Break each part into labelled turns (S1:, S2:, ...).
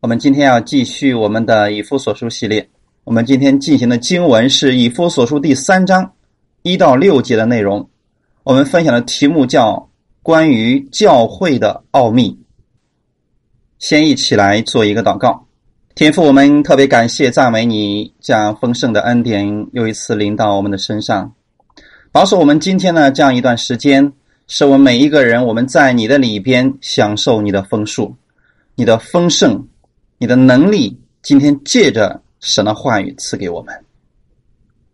S1: 我们今天要继续我们的以夫所书系列。我们今天进行的经文是以夫所书第三章一到六节的内容。我们分享的题目叫“关于教会的奥秘”。先一起来做一个祷告。天父，我们特别感谢赞美你，将丰盛的恩典又一次临到我们的身上，保守我们今天呢这样一段时间，使我们每一个人我们在你的里边享受你的丰盛、你的丰盛。你的能力今天借着神的话语赐给我们，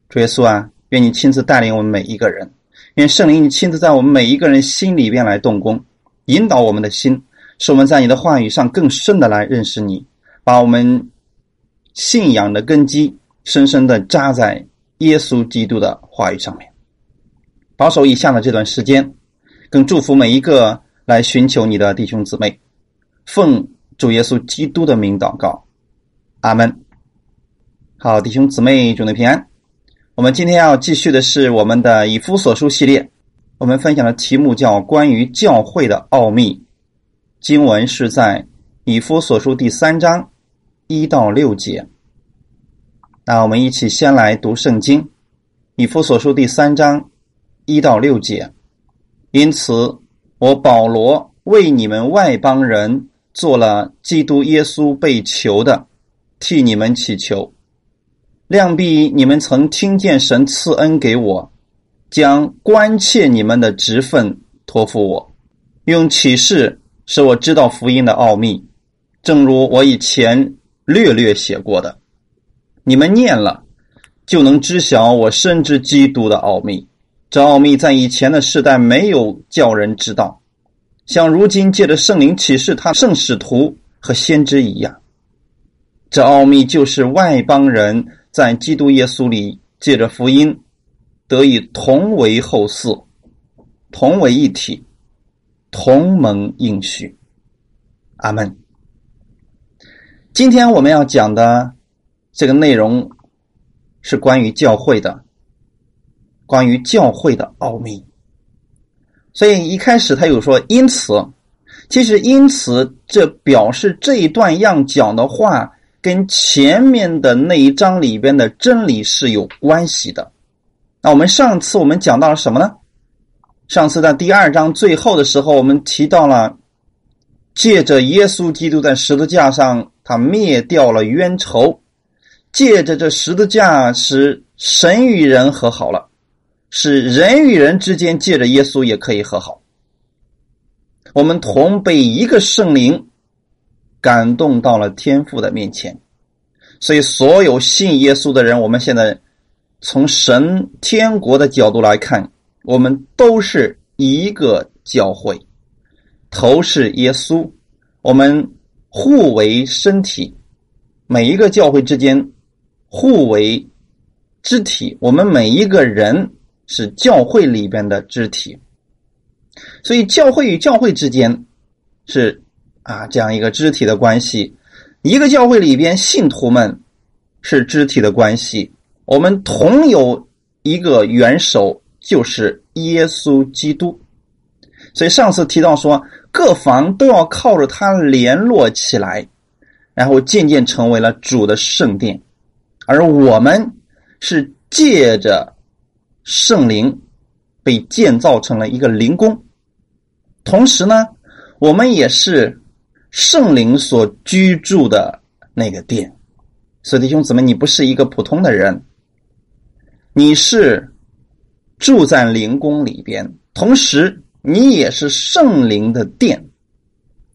S1: 主耶稣啊，愿你亲自带领我们每一个人，愿圣灵你亲自在我们每一个人心里边来动工，引导我们的心，使我们在你的话语上更深的来认识你，把我们信仰的根基深深的扎在耶稣基督的话语上面。保守以下的这段时间，更祝福每一个来寻求你的弟兄姊妹，奉。主耶稣基督的名祷告，阿门。好，弟兄姊妹，祝你平安。我们今天要继续的是我们的以夫所书系列，我们分享的题目叫“关于教会的奥秘”。经文是在以夫所书第三章一到六节。那我们一起先来读圣经，以夫所书第三章一到六节。因此，我保罗为你们外邦人。做了基督耶稣被囚的，替你们祈求。量必你们曾听见神赐恩给我，将关切你们的职分托付我，用启示使我知道福音的奥秘，正如我以前略略写过的。你们念了，就能知晓我深知基督的奥秘。这奥秘在以前的世代没有叫人知道。像如今借着圣灵启示他圣使徒和先知一样，这奥秘就是外邦人在基督耶稣里借着福音得以同为后嗣，同为一体，同盟应许。阿门。今天我们要讲的这个内容是关于教会的，关于教会的奥秘。所以一开始他有说，因此，其实因此，这表示这一段要讲的话跟前面的那一章里边的真理是有关系的。那我们上次我们讲到了什么呢？上次在第二章最后的时候，我们提到了，借着耶稣基督在十字架上，他灭掉了冤仇，借着这十字架使神与人和好了。是人与人之间借着耶稣也可以和好。我们同被一个圣灵感动到了天父的面前，所以所有信耶稣的人，我们现在从神天国的角度来看，我们都是一个教会，头是耶稣，我们互为身体，每一个教会之间互为肢体，我们每一个人。是教会里边的肢体，所以教会与教会之间是啊这样一个肢体的关系。一个教会里边信徒们是肢体的关系，我们同有一个元首，就是耶稣基督。所以上次提到说，各房都要靠着他联络起来，然后渐渐成为了主的圣殿，而我们是借着。圣灵被建造成了一个灵宫，同时呢，我们也是圣灵所居住的那个殿。所以弟兄姊妹，你不是一个普通的人，你是住在灵宫里边，同时你也是圣灵的殿。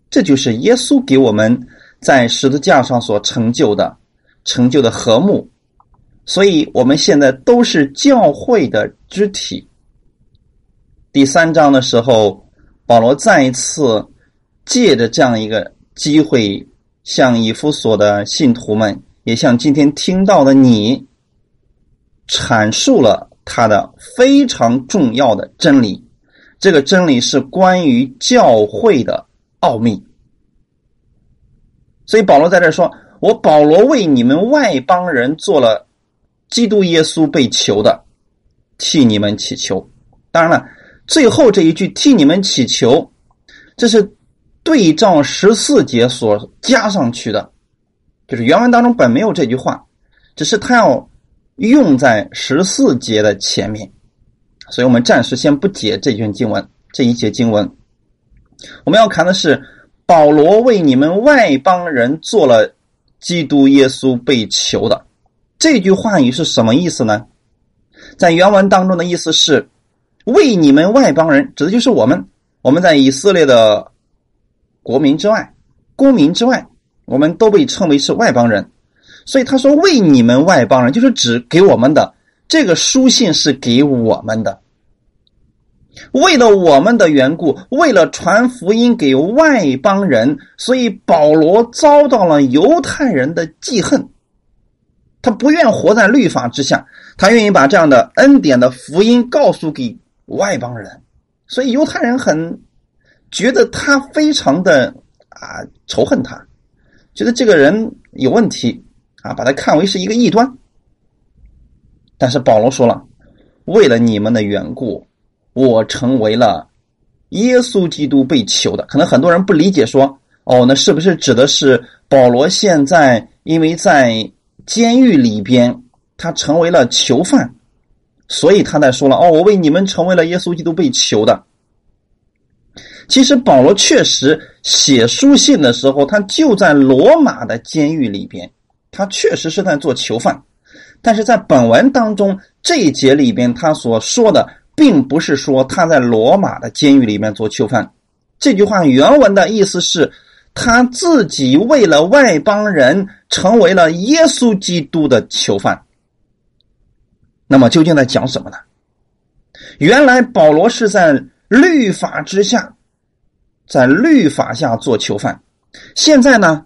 S1: 这就是耶稣给我们在十字架上所成就的、成就的和睦。所以，我们现在都是教会的肢体。第三章的时候，保罗再一次借着这样一个机会，向以弗所的信徒们，也向今天听到的你，阐述了他的非常重要的真理。这个真理是关于教会的奥秘。所以，保罗在这说：“我保罗为你们外邦人做了。”基督耶稣被求的，替你们祈求。当然了，最后这一句“替你们祈求”，这是对照十四节所加上去的。就是原文当中本没有这句话，只是他要用在十四节的前面，所以我们暂时先不解这卷经文这一节经文。我们要看的是保罗为你们外邦人做了基督耶稣被囚的这句话语是什么意思呢？在原文当中的意思是为你们外邦人，指的就是我们，我们在以色列的国民之外、公民之外。我们都被称为是外邦人，所以他说为你们外邦人，就是指给我们的这个书信是给我们的。为了我们的缘故，为了传福音给外邦人，所以保罗遭到了犹太人的记恨。他不愿活在律法之下，他愿意把这样的恩典的福音告诉给外邦人，所以犹太人很觉得他非常的啊仇恨他。觉得这个人有问题啊，把他看为是一个异端。但是保罗说了，为了你们的缘故，我成为了耶稣基督被囚的。可能很多人不理解，说哦，那是不是指的是保罗现在因为在监狱里边，他成为了囚犯，所以他在说了哦，我为你们成为了耶稣基督被囚的。其实保罗确实写书信的时候，他就在罗马的监狱里边，他确实是在做囚犯。但是在本文当中这一节里边，他所说的并不是说他在罗马的监狱里面做囚犯。这句话原文的意思是，他自己为了外邦人成为了耶稣基督的囚犯。那么究竟在讲什么呢？原来保罗是在律法之下。在律法下做囚犯，现在呢，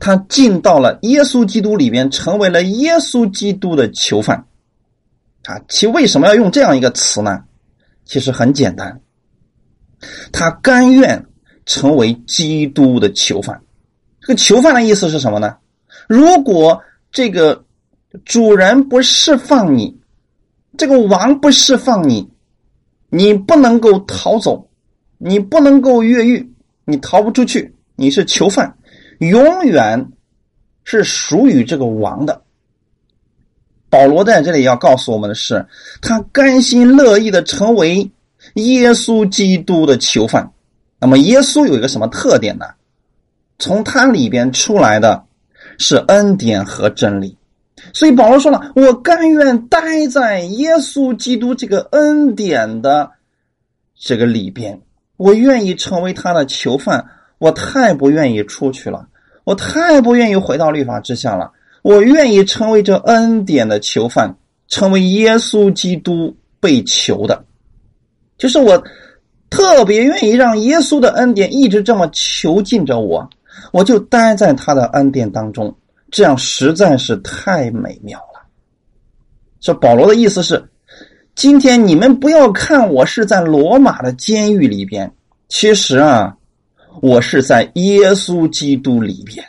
S1: 他进到了耶稣基督里边，成为了耶稣基督的囚犯。啊，其为什么要用这样一个词呢？其实很简单，他甘愿成为基督的囚犯。这个囚犯的意思是什么呢？如果这个主人不释放你，这个王不释放你，你不能够逃走。你不能够越狱，你逃不出去，你是囚犯，永远是属于这个王的。保罗在这里要告诉我们的是，他甘心乐意的成为耶稣基督的囚犯。那么，耶稣有一个什么特点呢？从他里边出来的是恩典和真理。所以保罗说了：“我甘愿待在耶稣基督这个恩典的这个里边。”我愿意成为他的囚犯，我太不愿意出去了，我太不愿意回到律法之下了。我愿意成为这恩典的囚犯，成为耶稣基督被囚的，就是我特别愿意让耶稣的恩典一直这么囚禁着我，我就待在他的恩典当中，这样实在是太美妙了。说保罗的意思是。今天你们不要看我是在罗马的监狱里边，其实啊，我是在耶稣基督里边，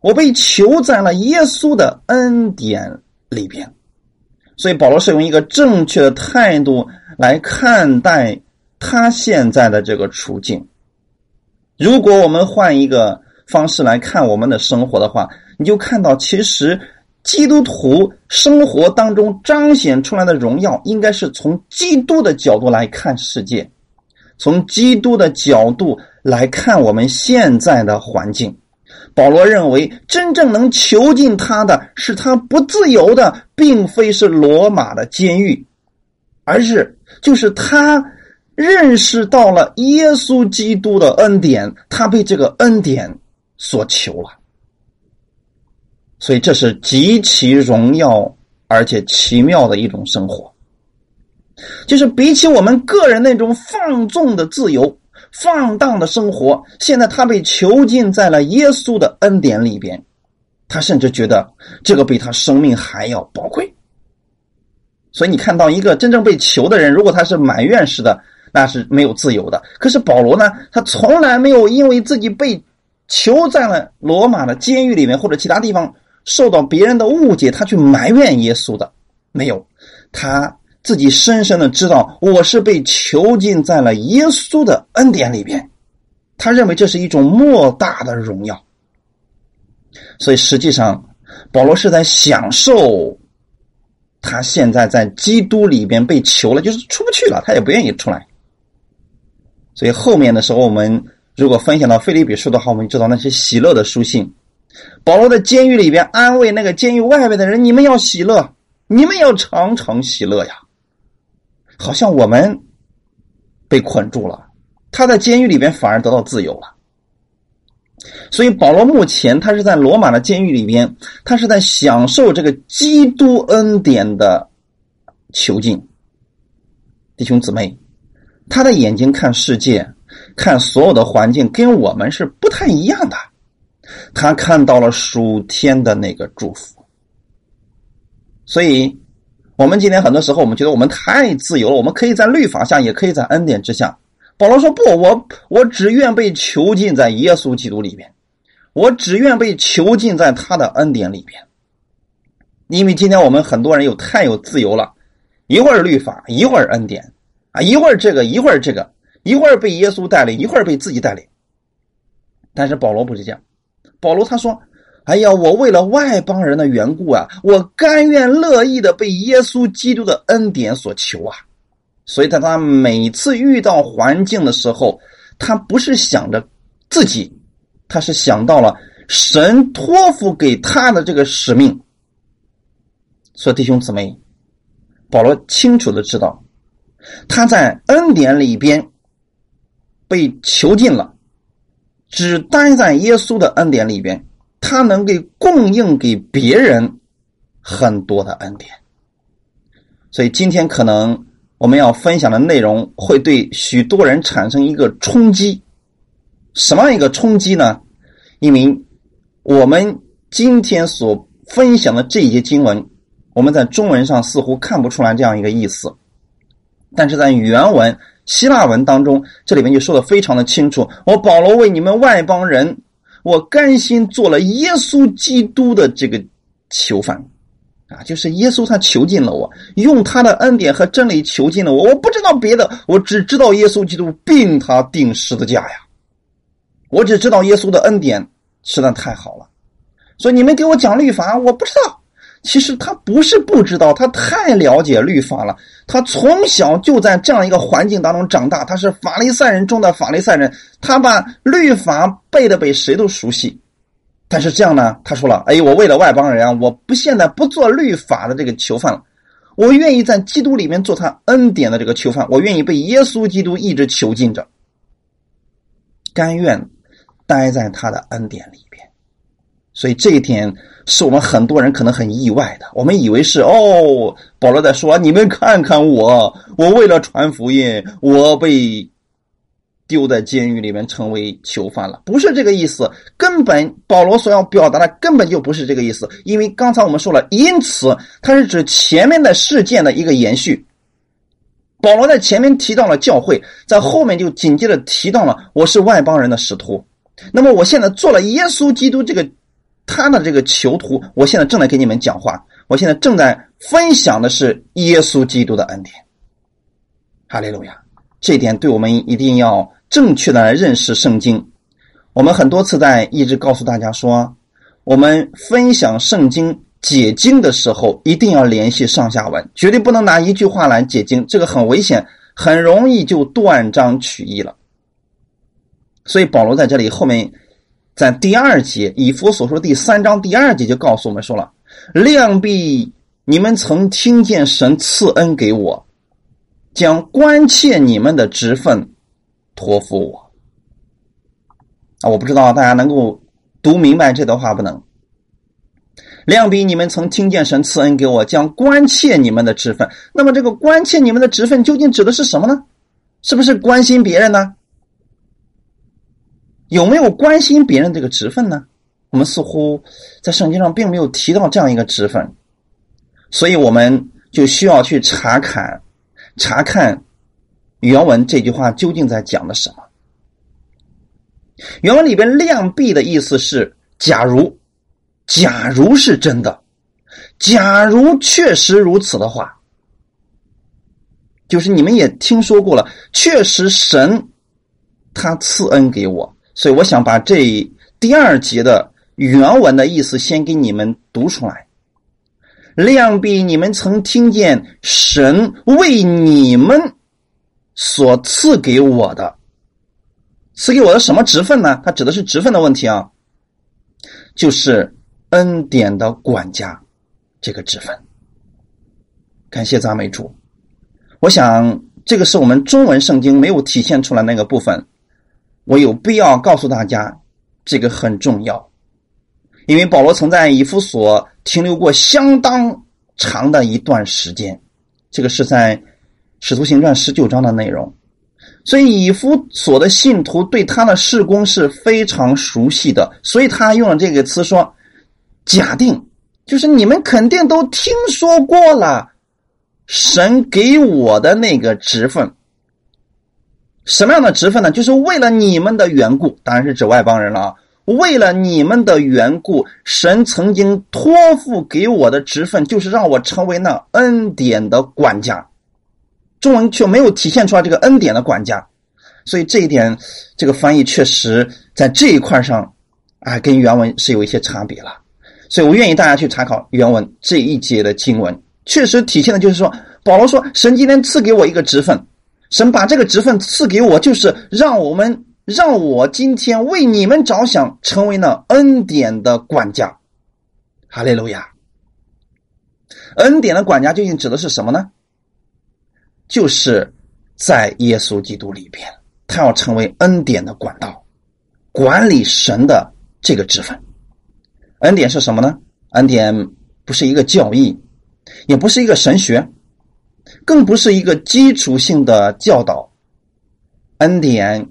S1: 我被囚在了耶稣的恩典里边。所以保罗是用一个正确的态度来看待他现在的这个处境。如果我们换一个方式来看我们的生活的话，你就看到其实。基督徒生活当中彰显出来的荣耀，应该是从基督的角度来看世界，从基督的角度来看我们现在的环境。保罗认为，真正能囚禁他的是他不自由的，并非是罗马的监狱，而是就是他认识到了耶稣基督的恩典，他被这个恩典所求了。所以这是极其荣耀而且奇妙的一种生活，就是比起我们个人那种放纵的自由、放荡的生活，现在他被囚禁在了耶稣的恩典里边，他甚至觉得这个比他生命还要宝贵。所以你看到一个真正被囚的人，如果他是埋怨式的，那是没有自由的。可是保罗呢，他从来没有因为自己被囚在了罗马的监狱里面或者其他地方。受到别人的误解，他去埋怨耶稣的，没有，他自己深深的知道，我是被囚禁在了耶稣的恩典里边，他认为这是一种莫大的荣耀，所以实际上保罗是在享受他现在在基督里边被囚了，就是出不去了，他也不愿意出来。所以后面的时候，我们如果分享到菲利比书的话，我们知道那些喜乐的书信。保罗在监狱里边安慰那个监狱外边的人：“你们要喜乐，你们要常常喜乐呀！”好像我们被捆住了，他在监狱里边反而得到自由了。所以保罗目前他是在罗马的监狱里边，他是在享受这个基督恩典的囚禁。弟兄姊妹，他的眼睛看世界，看所有的环境，跟我们是不太一样的。他看到了属天的那个祝福。所以，我们今天很多时候，我们觉得我们太自由了，我们可以在律法下，也可以在恩典之下。保罗说：“不，我我只愿被囚禁在耶稣基督里边，我只愿被囚禁在他的恩典里边。因为今天我们很多人有太有自由了，一会儿律法，一会儿恩典，啊，一会儿这个，一会儿这个，一会儿被耶稣带领，一会儿被自己带领。但是保罗不是这样，保罗他说：‘哎呀，我为了外邦人的缘故啊，我甘愿乐意的被耶稣基督的恩典所求啊。’”所以，在他每次遇到环境的时候，他不是想着自己，他是想到了神托付给他的这个使命。所以，弟兄姊妹，保罗清楚的知道，他在恩典里边被囚禁了，只待在耶稣的恩典里边，他能给供应给别人很多的恩典。所以，今天可能。我们要分享的内容会对许多人产生一个冲击，什么样一个冲击呢？因为我们今天所分享的这一节经文，我们在中文上似乎看不出来这样一个意思，但是在原文希腊文当中，这里面就说的非常的清楚。我保罗为你们外邦人，我甘心做了耶稣基督的这个囚犯。啊，就是耶稣他囚禁了我，用他的恩典和真理囚禁了我。我不知道别的，我只知道耶稣基督并他定十字架呀。我只知道耶稣的恩典实在太好了，所以你们给我讲律法，我不知道。其实他不是不知道，他太了解律法了。他从小就在这样一个环境当中长大，他是法利赛人中的法利赛人，他把律法背的比谁都熟悉。但是这样呢？他说了：“哎，我为了外邦人啊，我不现在不做律法的这个囚犯了，我愿意在基督里面做他恩典的这个囚犯，我愿意被耶稣基督一直囚禁着，甘愿待在他的恩典里。所以这一点是我们很多人可能很意外的。我们以为是哦，保罗在说：你们看看我，我为了传福音，我被。”丢在监狱里面成为囚犯了，不是这个意思。根本保罗所要表达的根本就不是这个意思，因为刚才我们说了，因此它是指前面的事件的一个延续。保罗在前面提到了教会，在后面就紧接着提到了我是外邦人的使徒。那么我现在做了耶稣基督这个他的这个囚徒，我现在正在给你们讲话，我现在正在分享的是耶稣基督的恩典。哈利路亚！这点对我们一定要。正确的来认识圣经，我们很多次在一直告诉大家说，我们分享圣经解经的时候，一定要联系上下文，绝对不能拿一句话来解经，这个很危险，很容易就断章取义了。所以保罗在这里后面，在第二节以弗所说第三章第二节就告诉我们说了：“量必你们曾听见神赐恩给我，将关切你们的职分。”托付我啊！我不知道大家能够读明白这段话不能？量比你们曾听见神赐恩给我，将关切你们的职分。那么这个关切你们的职分究竟指的是什么呢？是不是关心别人呢？有没有关心别人这个职分呢？我们似乎在圣经上并没有提到这样一个职分，所以我们就需要去查看、查看。原文这句话究竟在讲的什么？原文里边“量币”的意思是：假如，假如是真的，假如确实如此的话，就是你们也听说过了，确实神他赐恩给我，所以我想把这第二节的原文的意思先给你们读出来。量比你们曾听见神为你们所赐给我的，赐给我的什么职分呢？它指的是职分的问题啊，就是恩典的管家这个职分。感谢赞美主，我想这个是我们中文圣经没有体现出来那个部分，我有必要告诉大家，这个很重要。因为保罗曾在以弗所停留过相当长的一段时间，这个是在《使徒行传》十九章的内容，所以以弗所的信徒对他的事工是非常熟悉的，所以他用了这个词说：“假定。就是你们肯定都听说过了，神给我的那个职分，什么样的职分呢？就是为了你们的缘故，当然是指外邦人了啊。”为了你们的缘故，神曾经托付给我的职分，就是让我成为那恩典的管家。中文却没有体现出来这个恩典的管家，所以这一点，这个翻译确实在这一块上，啊，跟原文是有一些差别了。所以我愿意大家去查考原文这一节的经文，确实体现的就是说，保罗说，神今天赐给我一个职分，神把这个职分赐给我，就是让我们。让我今天为你们着想，成为了恩典的管家。哈利路亚！恩典的管家究竟指的是什么呢？就是在耶稣基督里边，他要成为恩典的管道，管理神的这个职分。恩典是什么呢？恩典不是一个教义，也不是一个神学，更不是一个基础性的教导。恩典。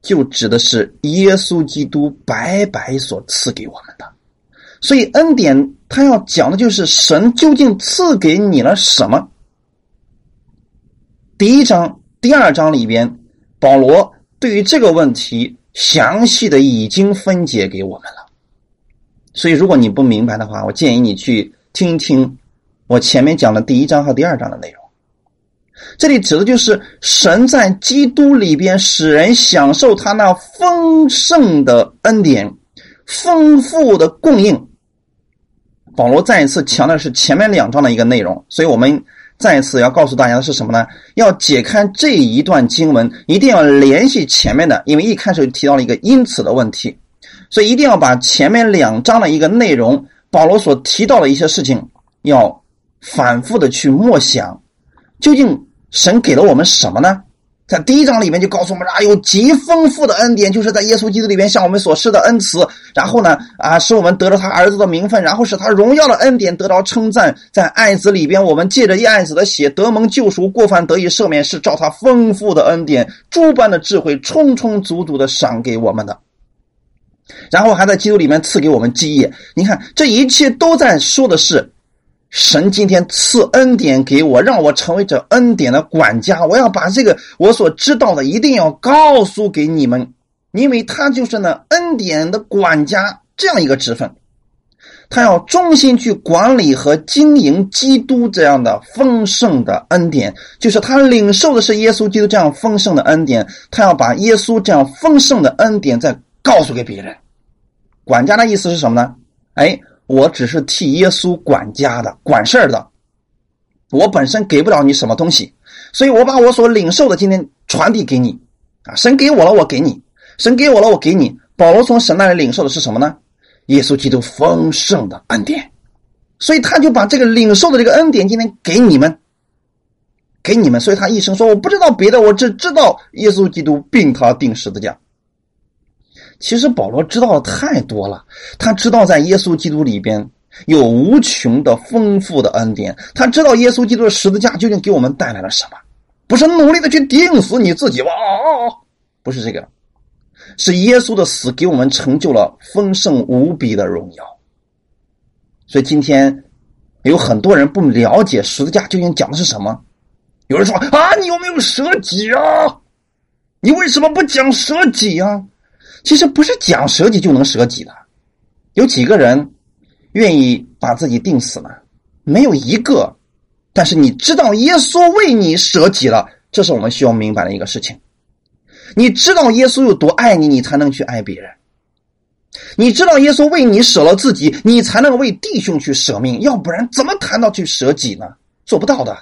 S1: 就指的是耶稣基督白白所赐给我们的，所以恩典他要讲的就是神究竟赐给你了什么。第一章、第二章里边，保罗对于这个问题详细的已经分解给我们了。所以，如果你不明白的话，我建议你去听一听我前面讲的第一章和第二章的内容。这里指的就是神在基督里边使人享受他那丰盛的恩典、丰富的供应。保罗再一次强调是前面两章的一个内容，所以我们再一次要告诉大家的是什么呢？要解开这一段经文，一定要联系前面的，因为一开始就提到了一个因此的问题，所以一定要把前面两章的一个内容，保罗所提到的一些事情，要反复的去默想，究竟。神给了我们什么呢？在第一章里面就告诉我们啊，有极丰富的恩典，就是在耶稣基督里面向我们所施的恩慈。然后呢，啊，使我们得了他儿子的名分，然后使他荣耀的恩典得到称赞。在爱子里边，我们借着一爱子的血得蒙救赎，过犯得以赦免，是照他丰富的恩典，诸般的智慧，充充足足的赏给我们的。然后还在基督里面赐给我们基业。你看，这一切都在说的是。神今天赐恩典给我，让我成为这恩典的管家。我要把这个我所知道的一定要告诉给你们，因为他就是那恩典的管家这样一个职分。他要忠心去管理和经营基督这样的丰盛的恩典，就是他领受的是耶稣基督这样丰盛的恩典，他要把耶稣这样丰盛的恩典再告诉给别人。管家的意思是什么呢？哎。我只是替耶稣管家的、管事儿的，我本身给不了你什么东西，所以我把我所领受的今天传递给你，啊，神给我了，我给你，神给我了，我给你。保罗从神那里领受的是什么呢？耶稣基督丰盛的恩典，所以他就把这个领受的这个恩典今天给你们，给你们。所以他一生说我不知道别的，我只知道耶稣基督并他定十字架。其实保罗知道的太多了，他知道在耶稣基督里边有无穷的丰富的恩典，他知道耶稣基督的十字架究竟给我们带来了什么，不是努力的去钉死你自己吧？不是这个，是耶稣的死给我们成就了丰盛无比的荣耀。所以今天有很多人不了解十字架究竟讲的是什么，有人说啊，你有没有舍己啊？你为什么不讲舍己啊？其实不是讲舍己就能舍己的，有几个人愿意把自己定死呢？没有一个。但是你知道耶稣为你舍己了，这是我们需要明白的一个事情。你知道耶稣有多爱你，你才能去爱别人。你知道耶稣为你舍了自己，你才能为弟兄去舍命，要不然怎么谈到去舍己呢？做不到的。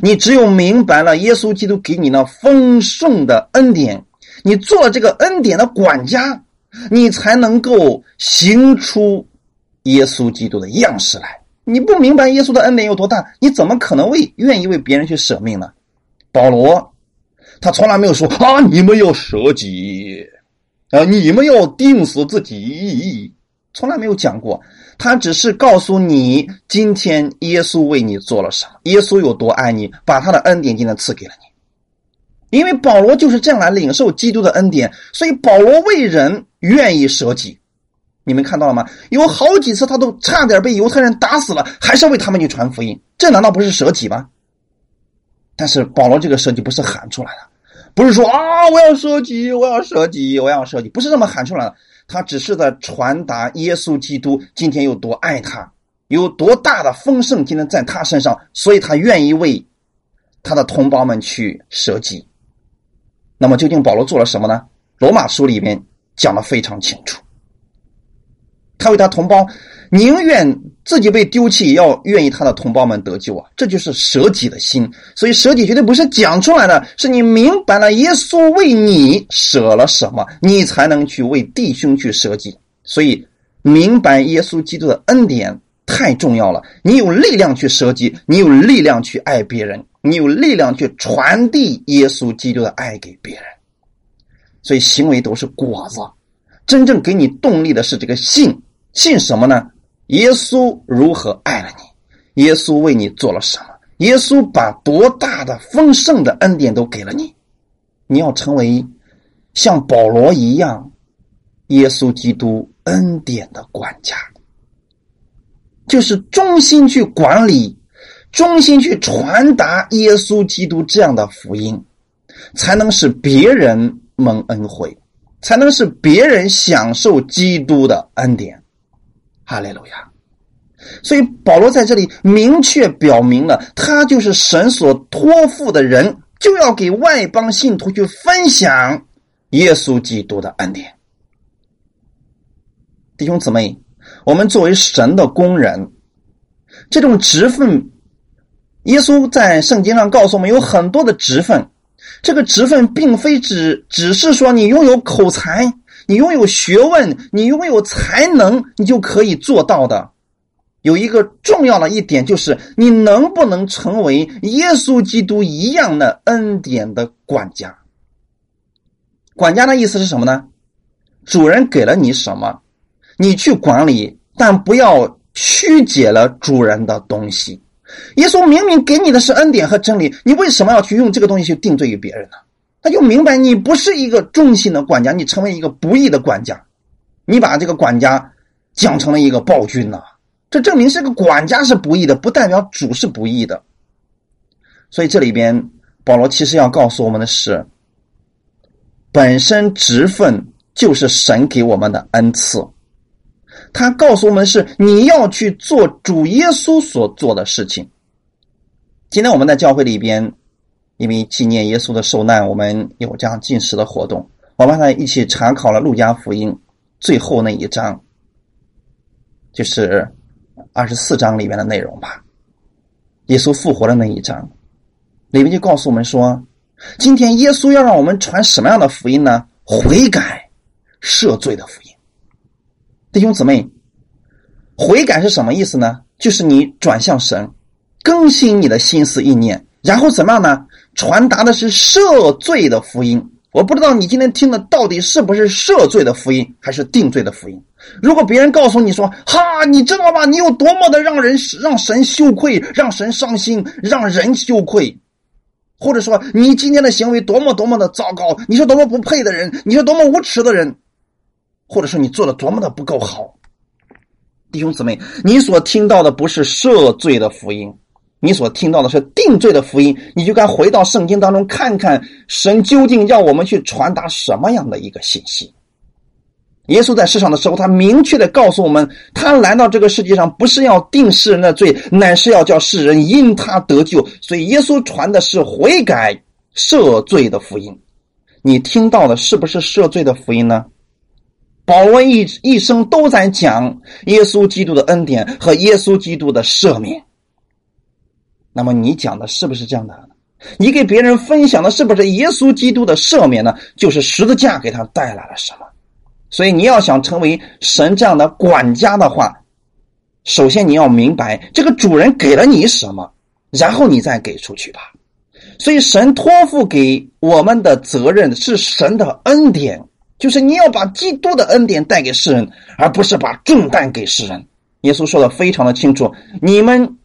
S1: 你只有明白了耶稣基督给你那丰盛的恩典，你做了这个恩典的管家，你才能够行出耶稣基督的样式来。你不明白耶稣的恩典有多大，你怎么可能为愿意为别人去舍命呢？保罗，他从来没有说啊，你们要舍己。啊！你们要定死自己，从来没有讲过。他只是告诉你，今天耶稣为你做了什么，耶稣有多爱你，把他的恩典今天赐给了你。因为保罗就是这样来领受基督的恩典，所以保罗为人愿意舍己。你们看到了吗？有好几次他都差点被犹太人打死了，还是为他们去传福音。这难道不是舍己吗？但是保罗这个舍己不是喊出来的。不是说啊，我要舍己，我要舍己，我要舍己，不是这么喊出来的。他只是在传达耶稣基督今天有多爱他，有多大的丰盛今天在他身上，所以他愿意为他的同胞们去舍己。那么究竟保罗做了什么呢？罗马书里面讲的非常清楚，他为他同胞。宁愿自己被丢弃，也要愿意他的同胞们得救啊！这就是舍己的心。所以舍己绝对不是讲出来的，是你明白了耶稣为你舍了什么，你才能去为弟兄去舍己。所以明白耶稣基督的恩典太重要了。你有力量去舍己，你有力量去爱别人，你有力量去传递耶稣基督的爱给别人。所以行为都是果子，真正给你动力的是这个信。信什么呢？耶稣如何爱了你？耶稣为你做了什么？耶稣把多大的丰盛的恩典都给了你？你要成为像保罗一样，耶稣基督恩典的管家，就是忠心去管理，忠心去传达耶稣基督这样的福音，才能使别人蒙恩惠，才能使别人享受基督的恩典。哈利路亚！所以保罗在这里明确表明了，他就是神所托付的人，就要给外邦信徒去分享耶稣基督的恩典。弟兄姊妹，我们作为神的工人，这种职分，耶稣在圣经上告诉我们有很多的职分。这个职分并非只只是说你拥有口才。你拥有学问，你拥有才能，你就可以做到的。有一个重要的一点就是，你能不能成为耶稣基督一样的恩典的管家？管家的意思是什么呢？主人给了你什么，你去管理，但不要曲解了主人的东西。耶稣明明给你的是恩典和真理，你为什么要去用这个东西去定罪于别人呢？他就明白你不是一个忠心的管家，你成为一个不义的管家，你把这个管家讲成了一个暴君呐！这证明这个管家是不义的，不代表主是不义的。所以这里边保罗其实要告诉我们的是，本身职分就是神给我们的恩赐。他告诉我们是你要去做主耶稣所做的事情。今天我们在教会里边。因为纪念耶稣的受难，我们有这样进食的活动。我们还一起查考了路加福音最后那一章，就是二十四章里面的内容吧。耶稣复活的那一章，里面就告诉我们说，今天耶稣要让我们传什么样的福音呢？悔改、赦罪的福音。弟兄姊妹，悔改是什么意思呢？就是你转向神，更新你的心思意念，然后怎么样呢？传达的是赦罪的福音，我不知道你今天听的到底是不是赦罪的福音，还是定罪的福音。如果别人告诉你说：“哈，你知道吗？你有多么的让人让神羞愧，让神伤心，让人羞愧。”或者说你今天的行为多么多么的糟糕，你是多么不配的人，你是多么无耻的人，或者说你做的多么的不够好，弟兄姊妹，你所听到的不是赦罪的福音。你所听到的是定罪的福音，你就该回到圣经当中看看神究竟要我们去传达什么样的一个信息。耶稣在世上的时候，他明确的告诉我们，他来到这个世界上不是要定世人的罪，乃是要叫世人因他得救。所以耶稣传的是悔改赦罪的福音。你听到的是不是赦罪的福音呢？保罗一一生都在讲耶稣基督的恩典和耶稣基督的赦免。那么你讲的是不是这样的？你给别人分享的是不是耶稣基督的赦免呢？就是十字架给他带来了什么？所以你要想成为神这样的管家的话，首先你要明白这个主人给了你什么，然后你再给出去吧。所以神托付给我们的责任是神的恩典，就是你要把基督的恩典带给世人，而不是把重担给世人。耶稣说的非常的清楚，你们。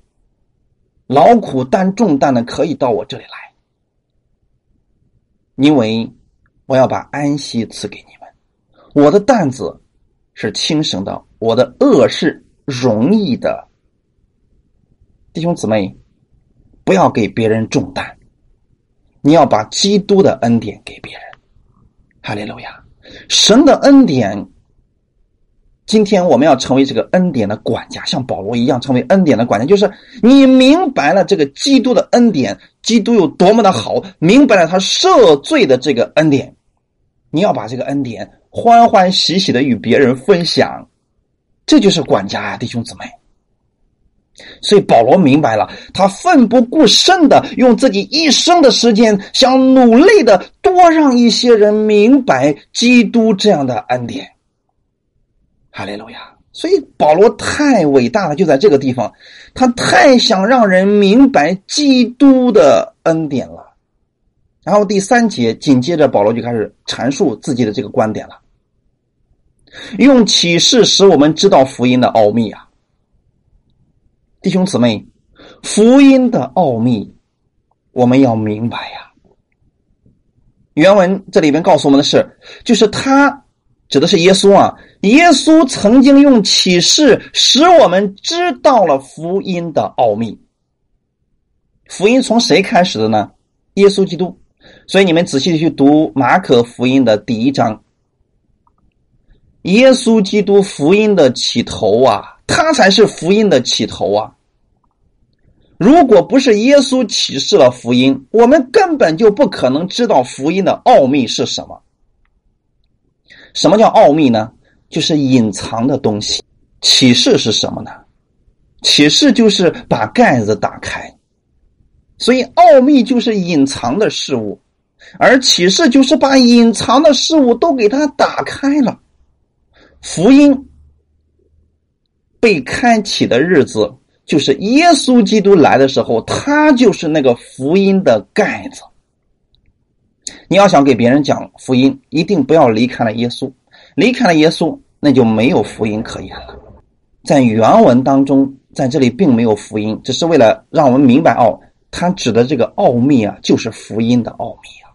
S1: 劳苦担重担的可以到我这里来，因为我要把安息赐给你们。我的担子是轻省的，我的恶是容易的。弟兄姊妹，不要给别人重担，你要把基督的恩典给别人。哈利路亚，神的恩典。今天我们要成为这个恩典的管家，像保罗一样成为恩典的管家。就是你明白了这个基督的恩典，基督有多么的好，明白了他赦罪的这个恩典，你要把这个恩典欢欢喜喜的与别人分享，这就是管家啊，弟兄姊妹。所以保罗明白了，他奋不顾身的用自己一生的时间，想努力的多让一些人明白基督这样的恩典。哈利路亚！所以保罗太伟大了，就在这个地方，他太想让人明白基督的恩典了。然后第三节紧接着保罗就开始阐述自己的这个观点了，用启示使我们知道福音的奥秘啊，弟兄姊妹，福音的奥秘我们要明白呀。原文这里边告诉我们的是，就是他。指的是耶稣啊！耶稣曾经用启示使我们知道了福音的奥秘。福音从谁开始的呢？耶稣基督。所以你们仔细的去读马可福音的第一章，耶稣基督福音的起头啊，他才是福音的起头啊！如果不是耶稣启示了福音，我们根本就不可能知道福音的奥秘是什么。什么叫奥秘呢？就是隐藏的东西。启示是什么呢？启示就是把盖子打开，所以奥秘就是隐藏的事物，而启示就是把隐藏的事物都给它打开了。福音被开启的日子，就是耶稣基督来的时候，他就是那个福音的盖子。你要想给别人讲福音，一定不要离开了耶稣。离开了耶稣，那就没有福音可言了。在原文当中，在这里并没有福音，只是为了让我们明白哦，他指的这个奥秘啊，就是福音的奥秘啊。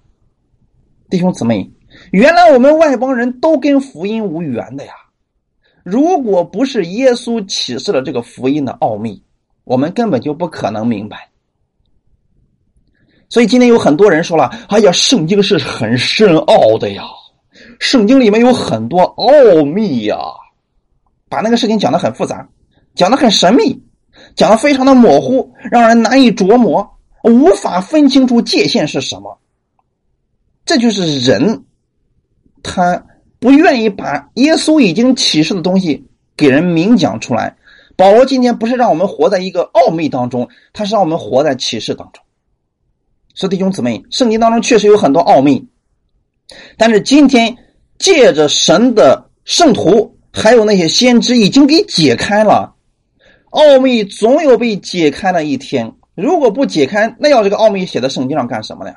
S1: 弟兄姊妹，原来我们外邦人都跟福音无缘的呀。如果不是耶稣启示了这个福音的奥秘，我们根本就不可能明白。所以今天有很多人说了：“哎呀，圣经是很深奥的呀，圣经里面有很多奥秘呀，把那个事情讲的很复杂，讲的很神秘，讲的非常的模糊，让人难以琢磨，无法分清楚界限是什么。这就是人，他不愿意把耶稣已经启示的东西给人明讲出来。保罗今天不是让我们活在一个奥秘当中，他是让我们活在启示当中。”所以弟兄姊妹，圣经当中确实有很多奥秘，但是今天借着神的圣徒，还有那些先知，已经给解开了。奥秘总有被解开的一天，如果不解开，那要这个奥秘写在圣经上干什么呢？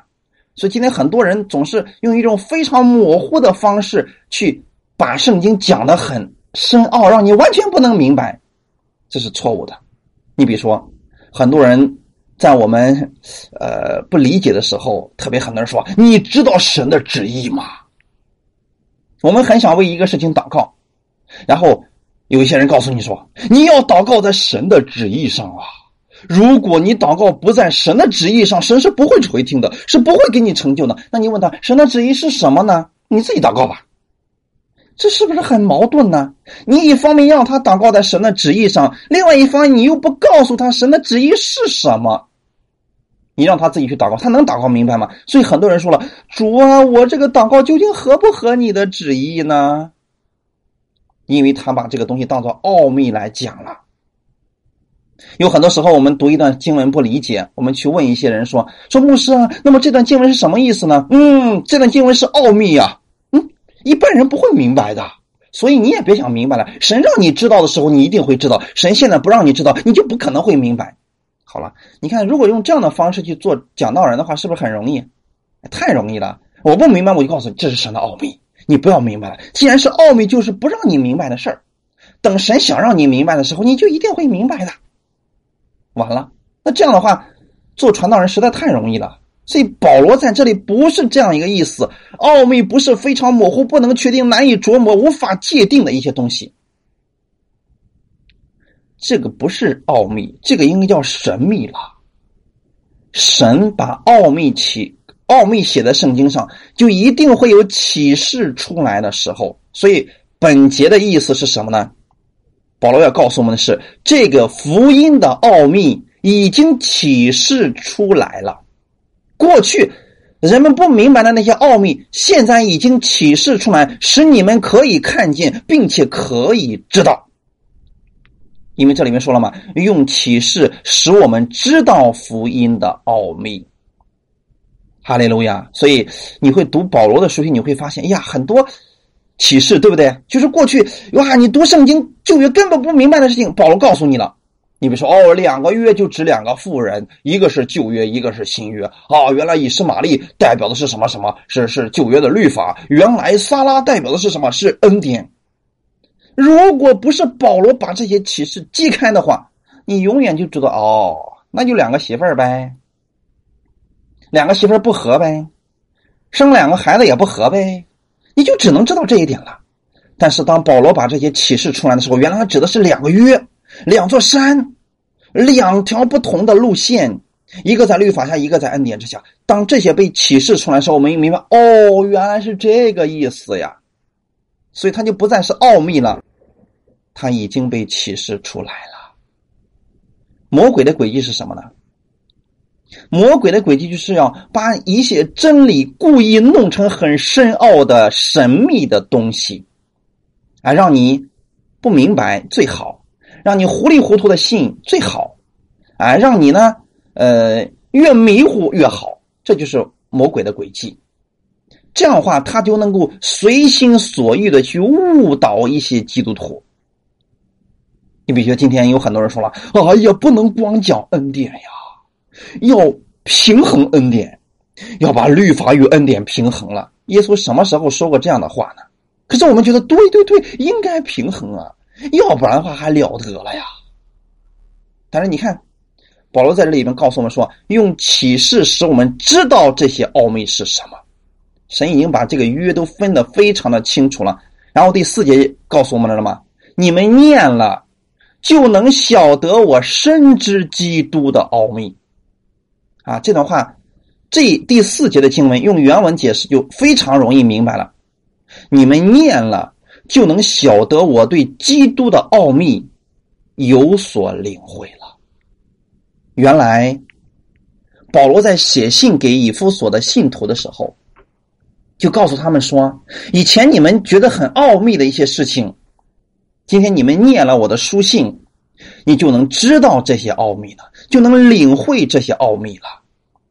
S1: 所以今天很多人总是用一种非常模糊的方式去把圣经讲的很深奥，让你完全不能明白，这是错误的。你比如说，很多人。在我们呃不理解的时候，特别很多人说：“你知道神的旨意吗？”我们很想为一个事情祷告，然后有一些人告诉你说：“你要祷告在神的旨意上啊！如果你祷告不在神的旨意上，神是不会垂听的，是不会给你成就的。”那你问他神的旨意是什么呢？你自己祷告吧。这是不是很矛盾呢？你一方面让他祷告在神的旨意上，另外一方你又不告诉他神的旨意是什么，你让他自己去祷告，他能祷告明白吗？所以很多人说了：“主啊，我这个祷告究竟合不合你的旨意呢？”因为他把这个东西当做奥秘来讲了。有很多时候，我们读一段经文不理解，我们去问一些人说：“说牧师啊，那么这段经文是什么意思呢？”嗯，这段经文是奥秘呀。嗯，一般人不会明白的，所以你也别想明白了。神让你知道的时候，你一定会知道；神现在不让你知道，你就不可能会明白。好了，你看，如果用这样的方式去做讲道人的话，是不是很容易？太容易了。我不明白，我就告诉你，这是神的奥秘，你不要明白了。既然是奥秘，就是不让你明白的事儿。等神想让你明白的时候，你就一定会明白的。完了，那这样的话，做传道人实在太容易了。所以保罗在这里不是这样一个意思，奥秘不是非常模糊、不能确定、难以琢磨、无法界定的一些东西。这个不是奥秘，这个应该叫神秘了。神把奥秘启奥秘写在圣经上，就一定会有启示出来的时候。所以本节的意思是什么呢？保罗要告诉我们的是，这个福音的奥秘已经启示出来了。过去人们不明白的那些奥秘，现在已经启示出来，使你们可以看见，并且可以知道。因为这里面说了嘛，用启示使我们知道福音的奥秘。哈利路亚！所以你会读保罗的书信，你会发现，哎呀，很多。启示对不对？就是过去哇，你读圣经旧约根本不明白的事情，保罗告诉你了。你比如说哦，两个月就指两个妇人，一个是旧约，一个是新约。啊，原来以实玛利代表的是什么？什么是是旧约的律法？原来撒拉代表的是什么？是恩典。如果不是保罗把这些启示揭开的话，你永远就知道哦，那就两个媳妇儿呗，两个媳妇儿不和呗，生两个孩子也不和呗。你就只能知道这一点了，但是当保罗把这些启示出来的时候，原来他指的是两个约、两座山、两条不同的路线，一个在律法下，一个在恩典之下。当这些被启示出来的时候，我们明白，哦，原来是这个意思呀，所以他就不再是奥秘了，他已经被启示出来了。魔鬼的诡计是什么呢？魔鬼的诡计就是要把一些真理故意弄成很深奥的神秘的东西，啊，让你不明白最好，让你糊里糊涂的信最好，啊，让你呢，呃，越迷糊越好，这就是魔鬼的诡计。这样的话，他就能够随心所欲的去误导一些基督徒。你比如说，今天有很多人说了，哎呀，不能光讲恩典呀。要平衡恩典，要把律法与恩典平衡了。耶稣什么时候说过这样的话呢？可是我们觉得对对对，应该平衡啊，要不然的话还了得了呀。但是你看，保罗在这里边告诉我们说，用启示使我们知道这些奥秘是什么。神已经把这个约都分得非常的清楚了。然后第四节告诉我们了吗？你们念了，就能晓得我深知基督的奥秘。啊，这段话，这第四节的经文用原文解释就非常容易明白了。你们念了，就能晓得我对基督的奥秘有所领会了。原来，保罗在写信给以弗所的信徒的时候，就告诉他们说：以前你们觉得很奥秘的一些事情，今天你们念了我的书信。你就能知道这些奥秘了，就能领会这些奥秘了，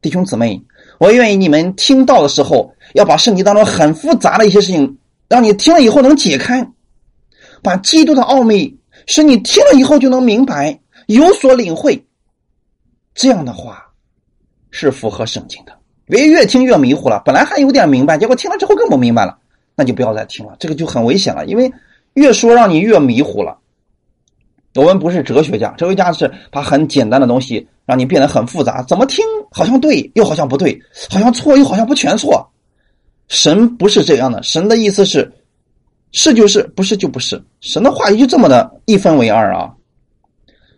S1: 弟兄姊妹，我愿意你们听到的时候，要把圣经当中很复杂的一些事情，让你听了以后能解开，把基督的奥秘，使你听了以后就能明白，有所领会。这样的话，是符合圣经的。别越听越迷糊了，本来还有点明白，结果听了之后更不明白了，那就不要再听了，这个就很危险了，因为越说让你越迷糊了。我们不是哲学家，哲学家是把很简单的东西让你变得很复杂，怎么听好像对，又好像不对，好像错又好像不全错。神不是这样的，神的意思是是就是，不是就不是。神的话语就这么的一分为二啊。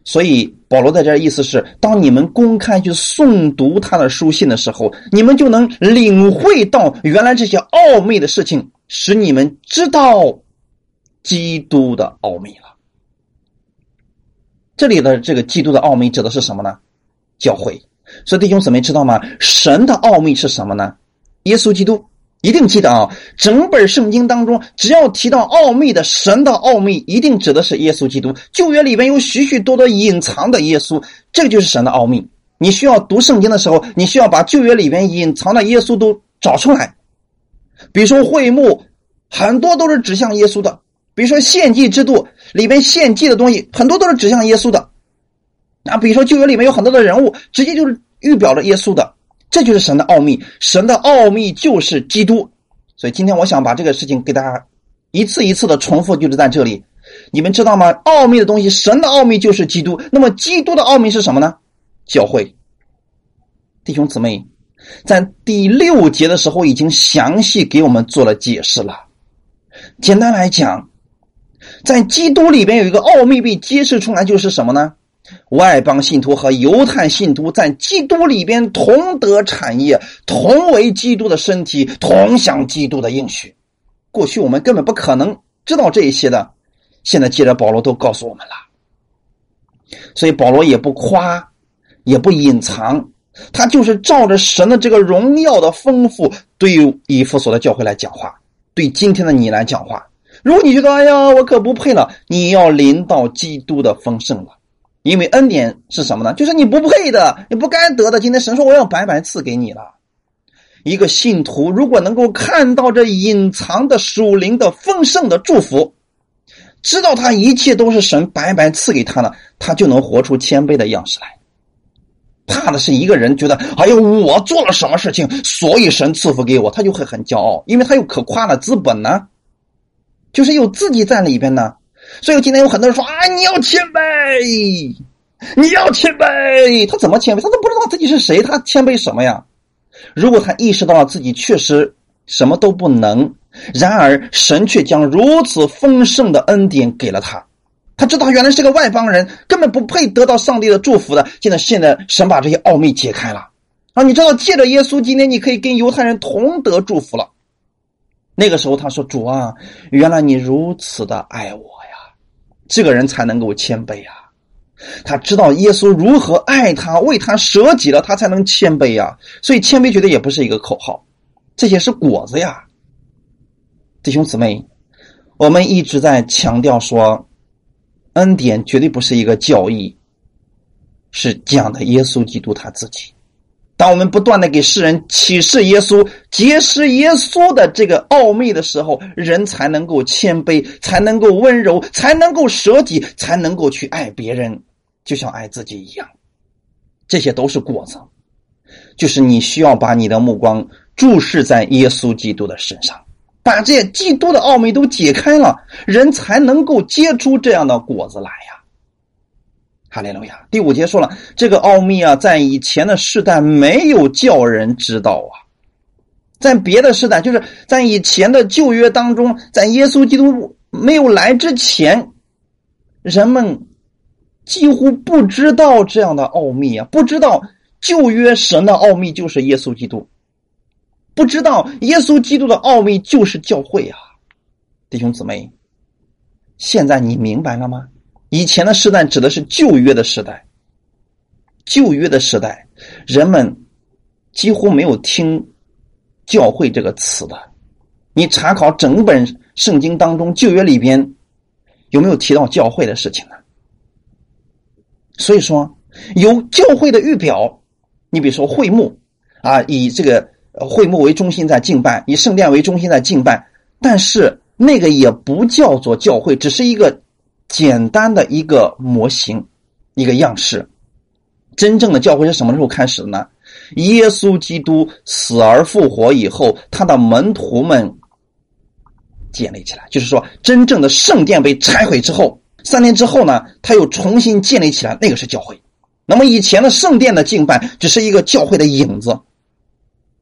S1: 所以保罗在这意思是，当你们公开去诵读他的书信的时候，你们就能领会到原来这些奥秘的事情，使你们知道基督的奥秘了。这里的这个基督的奥秘指的是什么呢？教会。所以弟兄姊妹知道吗？神的奥秘是什么呢？耶稣基督一定记得啊，整本圣经当中，只要提到奥秘的神的奥秘，一定指的是耶稣基督。旧约里边有许许多多隐藏的耶稣，这个就是神的奥秘。你需要读圣经的时候，你需要把旧约里边隐藏的耶稣都找出来。比如说会幕，很多都是指向耶稣的；比如说献祭制度里边献祭的东西，很多都是指向耶稣的。啊，比如说旧约里面有很多的人物，直接就是预表了耶稣的。这就是神的奥秘，神的奥秘就是基督。所以今天我想把这个事情给大家一次一次的重复，就是在这里，你们知道吗？奥秘的东西，神的奥秘就是基督。那么基督的奥秘是什么呢？教会。弟兄姊妹，在第六节的时候已经详细给我们做了解释了。简单来讲，在基督里边有一个奥秘被揭示出来，就是什么呢？外邦信徒和犹太信徒在基督里边同得产业，同为基督的身体，同享基督的应许。过去我们根本不可能知道这一些的，现在借着保罗都告诉我们了。所以保罗也不夸，也不隐藏，他就是照着神的这个荣耀的丰富，对于以弗所的教会来讲话，对今天的你来讲话。如果你觉得哎呀，我可不配了，你要临到基督的丰盛了。因为恩典是什么呢？就是你不配的，你不该得的。今天神说我要白白赐给你了。一个信徒如果能够看到这隐藏的属灵的丰盛的祝福，知道他一切都是神白白赐给他的，他就能活出谦卑的样式来。怕的是一个人觉得，哎呦，我做了什么事情，所以神赐福给我，他就会很骄傲，因为他有可夸的资本呢，就是有自己在里边呢。所以今天有很多人说啊，你要谦卑，你要谦卑。他怎么谦卑？他都不知道自己是谁，他谦卑什么呀？如果他意识到了自己确实什么都不能，然而神却将如此丰盛的恩典给了他，他知道原来是个外邦人，根本不配得到上帝的祝福的。现在现在神把这些奥秘解开了啊！你知道，借着耶稣，今天你可以跟犹太人同得祝福了。那个时候他说：“主啊，原来你如此的爱我呀。”这个人才能够谦卑呀，他知道耶稣如何爱他，为他舍己了，他才能谦卑呀。所以谦卑绝对也不是一个口号，这些是果子呀。弟兄姊妹，我们一直在强调说，恩典绝对不是一个教义，是讲的耶稣基督他自己。当我们不断的给世人启示耶稣、揭示耶稣的这个奥秘的时候，人才能够谦卑，才能够温柔，才能够舍己，才能够去爱别人，就像爱自己一样。这些都是果子，就是你需要把你的目光注视在耶稣基督的身上，把这些基督的奥秘都解开了，人才能够结出这样的果子来呀。哈利路亚！第五节说了，这个奥秘啊，在以前的世代没有叫人知道啊，在别的时代，就是在以前的旧约当中，在耶稣基督没有来之前，人们几乎不知道这样的奥秘啊，不知道旧约神的奥秘就是耶稣基督，不知道耶稣基督的奥秘就是教会啊，弟兄姊妹，现在你明白了吗？以前的时代指的是旧约的时代，旧约的时代，人们几乎没有听“教会”这个词的。你查考整本圣经当中，旧约里边有没有提到教会的事情呢？所以说，有教会的预表，你比如说会幕啊，以这个会幕为中心在敬拜，以圣殿为中心在敬拜，但是那个也不叫做教会，只是一个。简单的一个模型，一个样式。真正的教会是什么时候开始的呢？耶稣基督死而复活以后，他的门徒们建立起来。就是说，真正的圣殿被拆毁之后，三年之后呢，他又重新建立起来，那个是教会。那么以前的圣殿的敬拜只是一个教会的影子，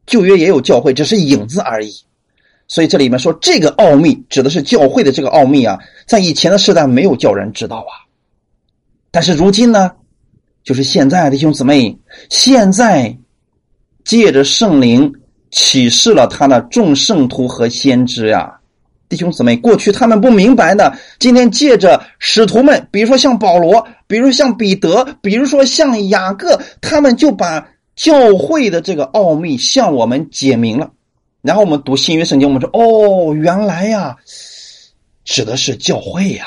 S1: 旧约也有教会，只是影子而已。所以这里面说这个奥秘指的是教会的这个奥秘啊，在以前的时代没有叫人知道啊，但是如今呢，就是现在弟兄姊妹，现在借着圣灵启示了他的众圣徒和先知呀，弟兄姊妹，过去他们不明白的，今天借着使徒们，比如说像保罗，比如像彼得，比如说像雅各，他们就把教会的这个奥秘向我们解明了。然后我们读新约圣经，我们说哦，原来呀，指的是教会呀，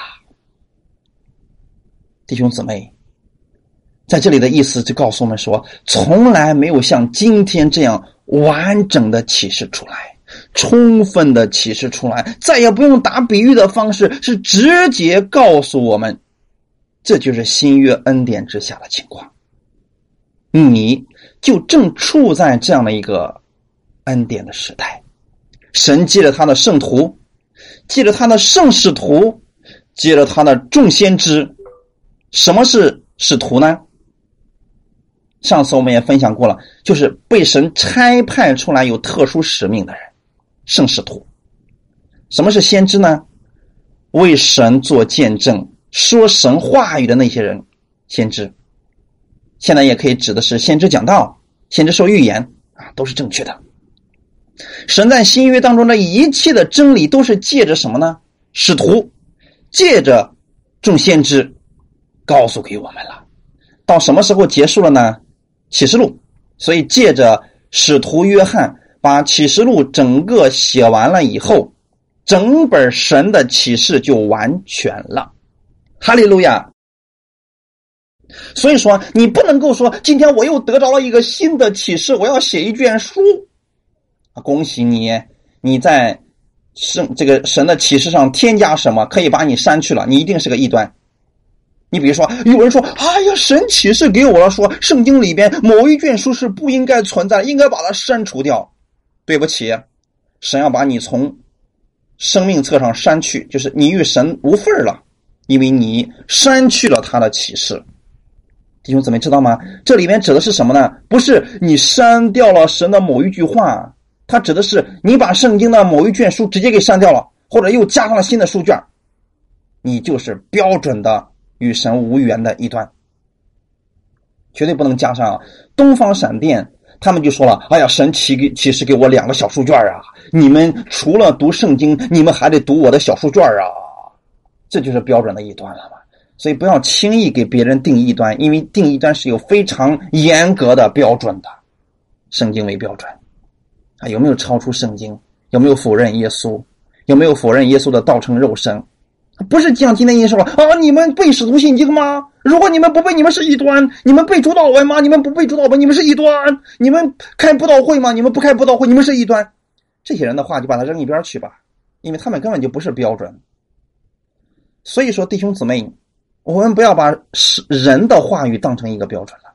S1: 弟兄姊妹，在这里的意思就告诉我们说，从来没有像今天这样完整的启示出来，充分的启示出来，再也不用打比喻的方式，是直接告诉我们，这就是新约恩典之下的情况。你就正处在这样的一个恩典的时代，神借着他的圣徒，借着他的圣使徒，借着他的众先知。什么是使徒呢？上次我们也分享过了，就是被神差派出来有特殊使命的人，圣使徒。什么是先知呢？为神做见证、说神话语的那些人，先知。现在也可以指的是先知讲道、先知说预言啊，都是正确的。神在新约当中的一切的真理，都是借着什么呢？使徒，借着众先知告诉给我们了。到什么时候结束了呢？启示录。所以借着使徒约翰把启示录整个写完了以后，整本神的启示就完全了。哈利路亚。所以说，你不能够说今天我又得着了一个新的启示，我要写一卷书。恭喜你！你在圣这个神的启示上添加什么，可以把你删去了，你一定是个异端。你比如说，有人说：“哎呀，神启示给我了，说圣经里边某一卷书是不应该存在，应该把它删除掉。”对不起，神要把你从生命册上删去，就是你与神无份了，因为你删去了他的启示。弟兄姊妹知道吗？这里面指的是什么呢？不是你删掉了神的某一句话，它指的是你把圣经的某一卷书直接给删掉了，或者又加上了新的书卷，你就是标准的与神无缘的一端，绝对不能加上。啊东方闪电他们就说了：“哎呀，神启给启示给我两个小书卷啊！你们除了读圣经，你们还得读我的小书卷啊！”这就是标准的一端了吧？所以不要轻易给别人定异端，因为定异端是有非常严格的标准的，圣经为标准，啊，有没有超出圣经？有没有否认耶稣？有没有否认耶稣的道成肉身？不是像今天一说啊，你们背使徒信经吗？如果你们不背，你们是异端；你们背主导文吗？你们不背主导文，你们是异端；你们开布道会吗？你们不开布道会，你们是异端。这些人的话就把他扔一边去吧，因为他们根本就不是标准。所以说，弟兄姊妹。我们不要把是人的话语当成一个标准了，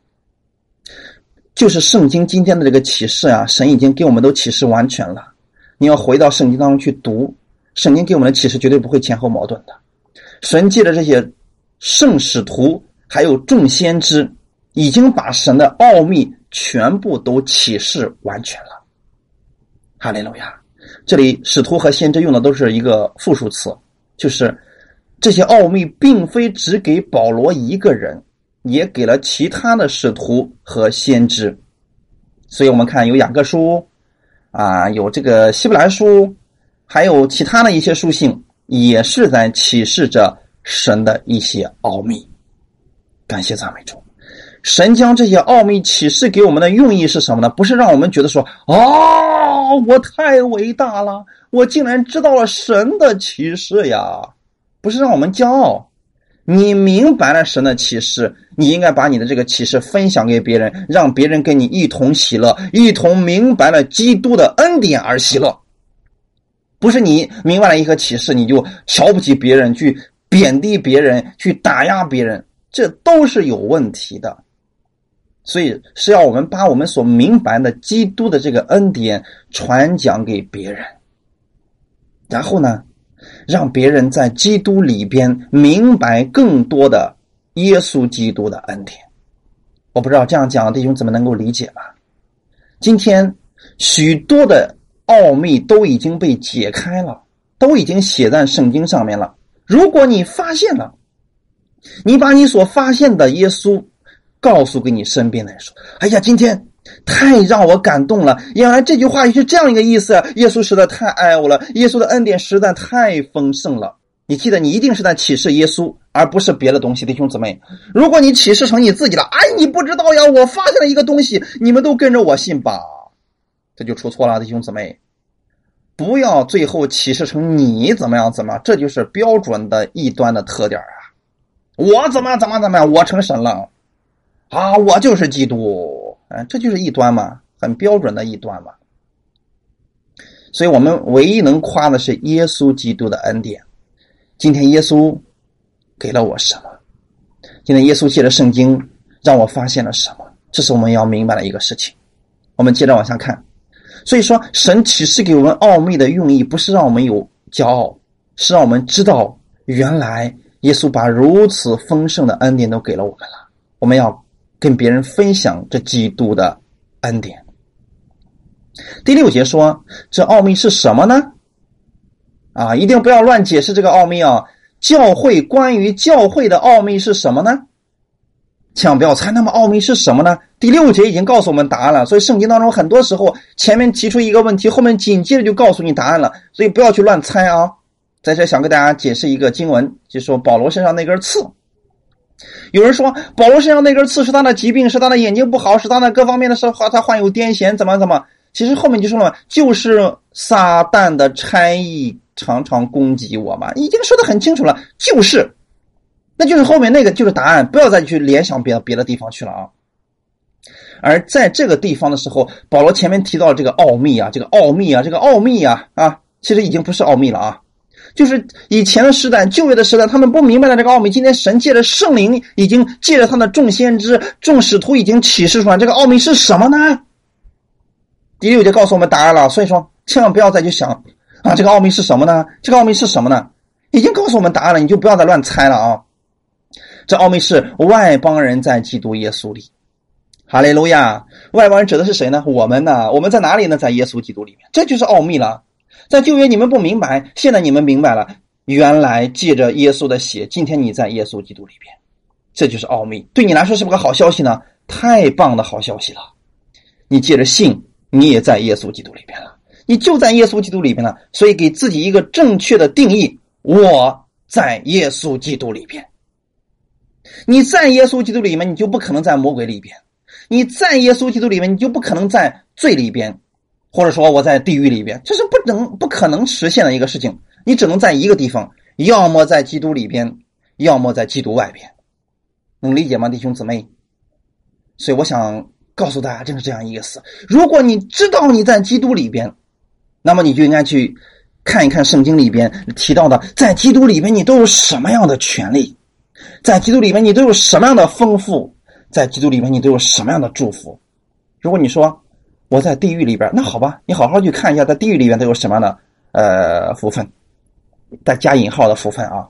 S1: 就是圣经今天的这个启示啊，神已经给我们都启示完全了。你要回到圣经当中去读，圣经给我们的启示绝对不会前后矛盾的。神借着这些圣使徒还有众先知，已经把神的奥秘全部都启示完全了。哈利路亚！这里使徒和先知用的都是一个复数词，就是。这些奥秘并非只给保罗一个人，也给了其他的使徒和先知。所以，我们看有雅各书，啊，有这个希伯来书，还有其他的一些书信，也是在启示着神的一些奥秘。感谢赞美主，神将这些奥秘启示给我们的用意是什么呢？不是让我们觉得说，哦，我太伟大了，我竟然知道了神的启示呀。不是让我们骄傲，你明白了神的启示，你应该把你的这个启示分享给别人，让别人跟你一同喜乐，一同明白了基督的恩典而喜乐。不是你明白了一个启示，你就瞧不起别人，去贬低别人，去打压别人，这都是有问题的。所以是要我们把我们所明白的基督的这个恩典传讲给别人，然后呢？让别人在基督里边明白更多的耶稣基督的恩典。我不知道这样讲弟兄怎么能够理解吧？今天许多的奥秘都已经被解开了，都已经写在圣经上面了。如果你发现了，你把你所发现的耶稣告诉给你身边的人说：“哎呀，今天。”太让我感动了！原来这句话也是这样一个意思。耶稣实在太爱我了，耶稣的恩典实在太丰盛了。你记得，你一定是在启示耶稣，而不是别的东西，弟兄姊妹。如果你启示成你自己了，哎，你不知道呀，我发现了一个东西，你们都跟着我信吧，这就出错了，弟兄姊妹。不要最后启示成你怎么样怎么样，这就是标准的异端的特点啊！我怎么怎么怎么样，我成神了啊！我就是基督，嗯，这就是异端嘛，很标准的异端嘛。所以我们唯一能夸的是耶稣基督的恩典。今天耶稣给了我什么？今天耶稣借着圣经让我发现了什么？这是我们要明白的一个事情。我们接着往下看。所以说，神启示给我们奥秘的用意，不是让我们有骄傲，是让我们知道，原来耶稣把如此丰盛的恩典都给了我们了。我们要跟别人分享这基督的恩典。第六节说，这奥秘是什么呢？啊，一定不要乱解释这个奥秘啊！教会关于教会的奥秘是什么呢？千万不要猜，那么奥秘是什么呢？第六节已经告诉我们答案了。所以圣经当中很多时候前面提出一个问题，后面紧接着就告诉你答案了。所以不要去乱猜啊！在这想给大家解释一个经文，就说保罗身上那根刺。有人说保罗身上那根刺是他的疾病，是他的眼睛不好，是他的各方面的时候他患有癫痫，怎么怎么？其实后面就说了，就是撒旦的差役常常攻击我嘛，已经说的很清楚了，就是。那就是后面那个就是答案，不要再去联想别的别的地方去了啊。而在这个地方的时候，保罗前面提到这个奥秘啊，这个奥秘啊，这个奥秘啊啊，其实已经不是奥秘了啊，就是以前的时代、旧约的时代，他们不明白的这个奥秘。今天神借着圣灵，已经借着他的众先知、众使徒，已经启示出来这个奥秘是什么呢？第六节告诉我们答案了，所以说千万不要再去想啊，这个奥秘是什么呢？这个奥秘是什么呢？已经告诉我们答案了，你就不要再乱猜了啊。这奥秘是外邦人在基督耶稣里，哈利路亚！外邦人指的是谁呢？我们呢？我们在哪里呢？在耶稣基督里面，这就是奥秘了。在旧约你们不明白，现在你们明白了。原来借着耶稣的血，今天你在耶稣基督里边，这就是奥秘。对你来说是不是个好消息呢？太棒的好消息了！你借着信，你也在耶稣基督里边了，你就在耶稣基督里边了。所以给自己一个正确的定义：我在耶稣基督里边。你在耶稣基督里面，你就不可能在魔鬼里边；你在耶稣基督里面，你就不可能在罪里边，或者说我在地狱里边，这是不能、不可能实现的一个事情。你只能在一个地方，要么在基督里边，要么在基督外边。能理解吗，弟兄姊妹？所以我想告诉大家，正是这样意思。如果你知道你在基督里边，那么你就应该去看一看圣经里边提到的，在基督里边你都有什么样的权利。在基督里面，你都有什么样的丰富？在基督里面，你都有什么样的祝福？如果你说我在地狱里边，那好吧，你好好去看一下，在地狱里面都有什么样的呃福分，带加引号的福分啊。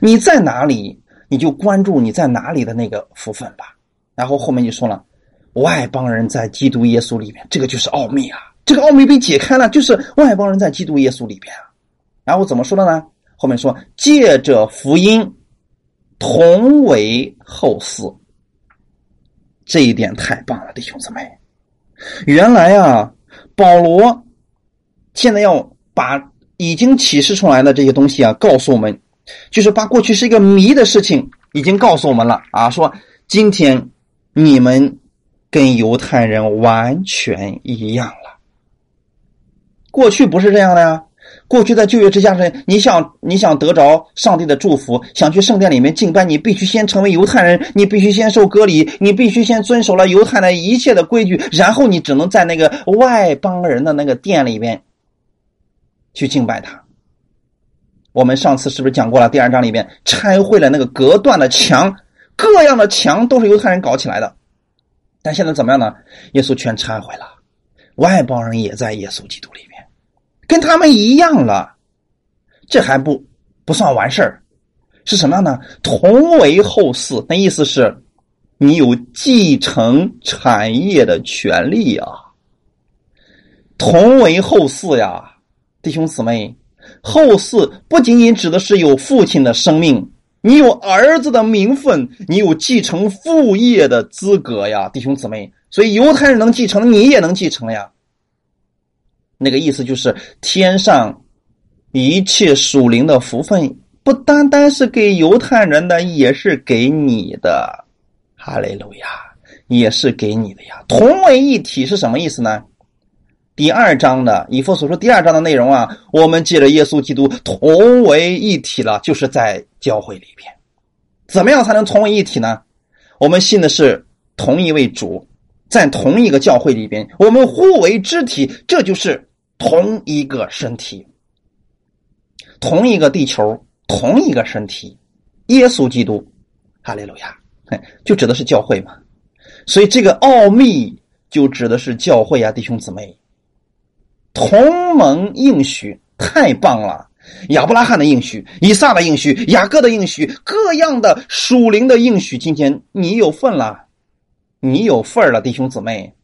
S1: 你在哪里，你就关注你在哪里的那个福分吧。然后后面就说了，外邦人在基督耶稣里面，这个就是奥秘啊。这个奥秘被解开了，就是外邦人在基督耶稣里边啊。然后怎么说的呢？后面说借着福音。同为后嗣，这一点太棒了，弟兄姊妹。原来啊，保罗现在要把已经启示出来的这些东西啊，告诉我们，就是把过去是一个谜的事情，已经告诉我们了啊。说今天你们跟犹太人完全一样了，过去不是这样的呀。过去在旧约之下是，你想你想得着上帝的祝福，想去圣殿里面敬拜，你必须先成为犹太人，你必须先受割礼，你必须先遵守了犹太的一切的规矩，然后你只能在那个外邦人的那个殿里边去敬拜他。我们上次是不是讲过了？第二章里面拆毁了那个隔断的墙，各样的墙都是犹太人搞起来的，但现在怎么样呢？耶稣全拆毁了，外邦人也在耶稣基督里面。跟他们一样了，这还不不算完事儿，是什么样呢？同为后嗣，那意思是，你有继承产业的权利呀。同为后嗣呀，弟兄姊妹，后嗣不仅仅指的是有父亲的生命，你有儿子的名分，你有继承父业的资格呀，弟兄姊妹。所以犹太人能继承，你也能继承呀。那个意思就是，天上一切属灵的福分，不单单是给犹太人的，也是给你的。哈利路亚，也是给你的呀。同为一体是什么意思呢？第二章的以弗所说第二章的内容啊，我们借着耶稣基督同为一体了，就是在教会里边。怎么样才能同为一体呢？我们信的是同一位主，在同一个教会里边，我们互为肢体，这就是同一个身体，同一个地球，同一个身体。耶稣基督，哈利路亚，就指的是教会嘛。所以这个奥秘就指的是教会啊，弟兄姊妹，同盟应许太棒了。亚伯拉罕的应许、以撒的应许、雅各的应许，各样的属灵的应许，今天你有份了，你有份了，弟兄姊妹。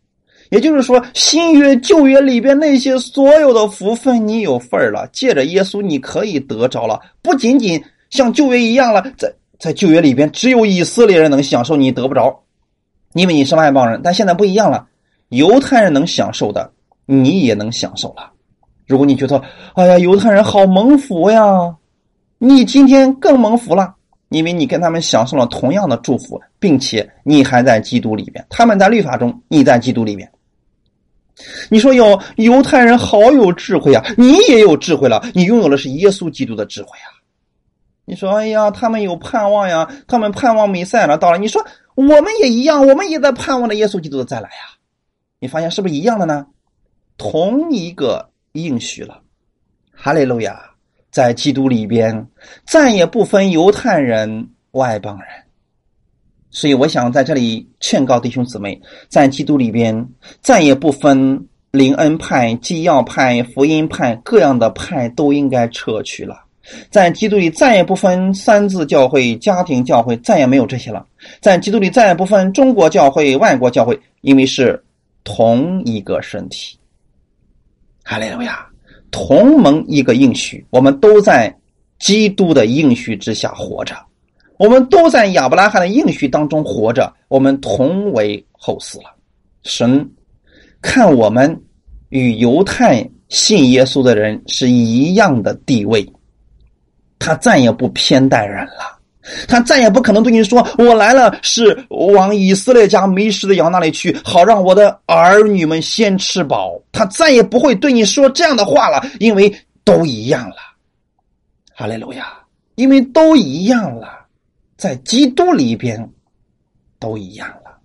S1: 也就是说，新约、旧约里边那些所有的福分，你有份儿了。借着耶稣，你可以得着了。不仅仅像旧约一样了，在在旧约里边，只有以色列人能享受，你得不着，因为你是外邦人。但现在不一样了，犹太人能享受的，你也能享受了。如果你觉得，哎呀，犹太人好蒙福呀，你今天更蒙福了，因为你跟他们享受了同样的祝福，并且你还在基督里边，他们在律法中，你在基督里边。你说哟，犹太人好有智慧啊，你也有智慧了，你拥有的是耶稣基督的智慧啊。你说，哎呀，他们有盼望呀，他们盼望弥赛了到了。你说，我们也一样，我们也在盼望着耶稣基督的再来呀。你发现是不是一样的呢？同一个。应许了，哈利路亚，在基督里边再也不分犹太人、外邦人。所以，我想在这里劝告弟兄姊妹，在基督里边再也不分灵恩派、基要派、福音派，各样的派都应该撤去了。在基督里再也不分三字教会、家庭教会，再也没有这些了。在基督里再也不分中国教会、外国教会，因为是同一个身体。哈利路亚，同盟一个应许，我们都在基督的应许之下活着，我们都在亚伯拉罕的应许当中活着，我们同为后嗣了。神看我们与犹太信耶稣的人是一样的地位，他再也不偏待人了。他再也不可能对你说：“我来了，是往以色列家迷失的羊那里去，好让我的儿女们先吃饱。”他再也不会对你说这样的话了，因为都一样了。哈利路亚！因为都一样了，在基督里边都一样了。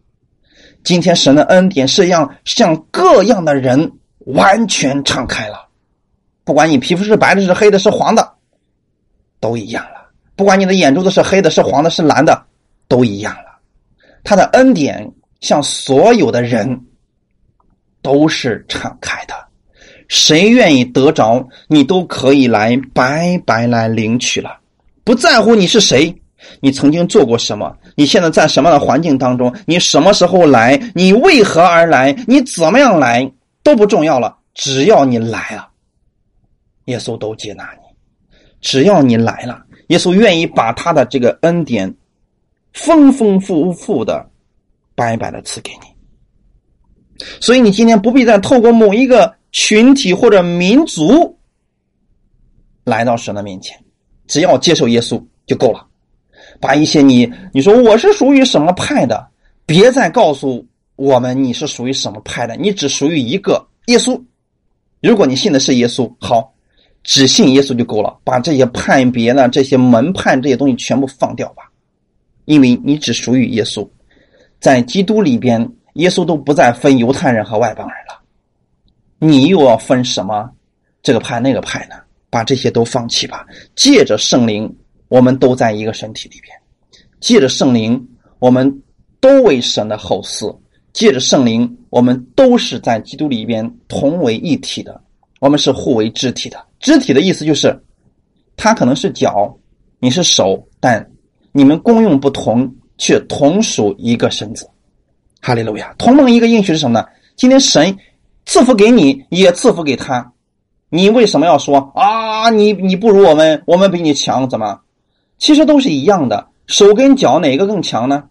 S1: 今天神的恩典是让向各样的人完全敞开了，不管你皮肤是白的、是黑的、是黄的，都一样了。不管你的眼珠子是黑的、是黄的、是蓝的，都一样了。他的恩典向所有的人都是敞开的，谁愿意得着，你都可以来白白来领取了。不在乎你是谁，你曾经做过什么，你现在在什么样的环境当中，你什么时候来，你为何而来，你怎么样来都不重要了。只要你来了，耶稣都接纳你。只要你来了。耶稣愿意把他的这个恩典丰丰富富的白白的赐给你，所以你今天不必再透过某一个群体或者民族来到神的面前，只要接受耶稣就够了。把一些你你说我是属于什么派的，别再告诉我们你是属于什么派的，你只属于一个耶稣。如果你信的是耶稣，好。只信耶稣就够了，把这些派别呢、这些门派这些东西全部放掉吧，因为你只属于耶稣，在基督里边，耶稣都不再分犹太人和外邦人了，你又要分什么这个派那个派呢？把这些都放弃吧。借着圣灵，我们都在一个身体里边；借着圣灵，我们都为神的后嗣；借着圣灵，我们都是在基督里边同为一体的，我们是互为肢体的。肢体的意思就是，他可能是脚，你是手，但你们功用不同，却同属一个身子。哈利路亚！同盟一个应许是什么呢？今天神赐福给你，也赐福给他。你为什么要说啊？你你不如我们，我们比你强，怎么？其实都是一样的，手跟脚哪个更强呢？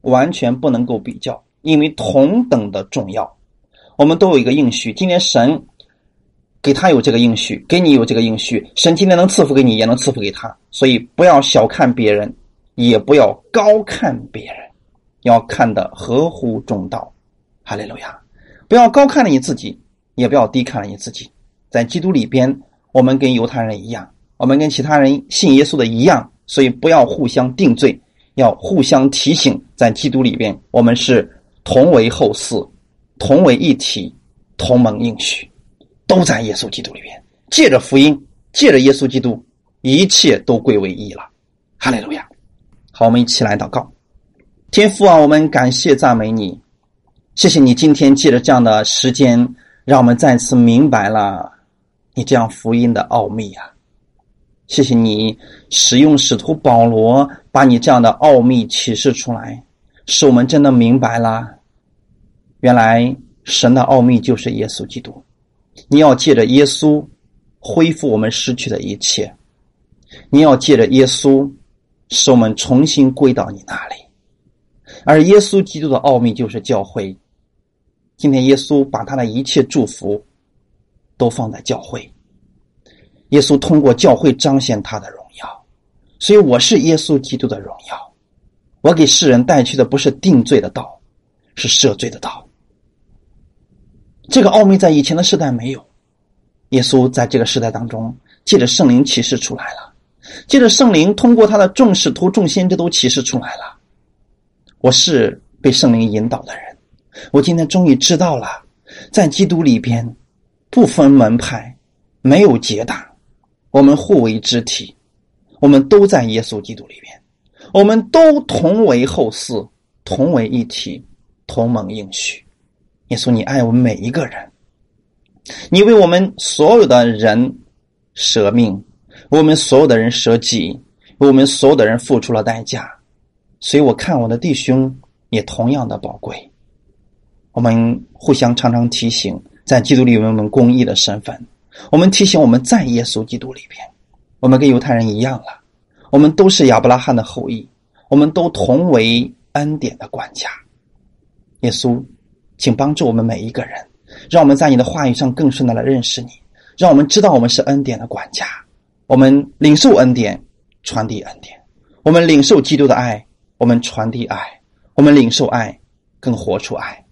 S1: 完全不能够比较，因为同等的重要。我们都有一个应许，今天神。给他有这个应许，给你有这个应许，神今天能赐福给你，也能赐福给他。所以不要小看别人，也不要高看别人，要看得合乎中道。哈利路亚！不要高看了你自己，也不要低看了你自己。在基督里边，我们跟犹太人一样，我们跟其他人信耶稣的一样，所以不要互相定罪，要互相提醒。在基督里边，我们是同为后嗣，同为一体，同盟应许，都在耶稣基督里边。借着福音，借着耶稣基督，一切都归为一了。哈利路亚！好，我们一起来祷告。天父啊，我们感谢赞美你，谢谢你今天借着这样的时间，让我们再次明白了你这样福音的奥秘啊！谢谢你使用使徒保罗把你这样的奥秘启示出来，使我们真的明白了，原来神的奥秘就是耶稣基督。你要借着耶稣恢复我们失去的一切，你要借着耶稣使我们重新归到你那里。而耶稣基督的奥秘就是教会。今天耶稣把他的一切祝福都放在教会。耶稣通过教会彰显他的荣耀，所以我是耶稣基督的荣耀。我给世人带去的不是定罪的道，是赦罪的道。这个奥秘在以前的时代没有，耶稣在这个时代当中借着圣灵启示出来了，借着圣灵通过他的众使徒、众先知都启示出来了。我是被圣灵引导的人，我今天终于知道了，在基督里边，不分门派，没有结党，我们互为肢体，我们都在耶稣基督里边，我们都同为后嗣，同为一体，同盟应许。耶稣，你爱我们每一个人，你为我们所有的人舍命，为我们所有的人舍己，为我们所有的人付出了代价。所以我看我的弟兄也同样的宝贵，我们互相常常提醒，在基督里我们公义的身份，我们提醒我们在耶稣基督里边，我们跟犹太人一样了，我们都是亚伯拉罕的后裔，我们都同为恩典的管家。耶稣，请帮助我们每一个人，让我们在你的话语上更深的来认识你，让我们知道我们是恩典的管家，我们领受恩典，传递恩典，我们领受基督的爱。我们传递爱，我们领受爱，更活出爱，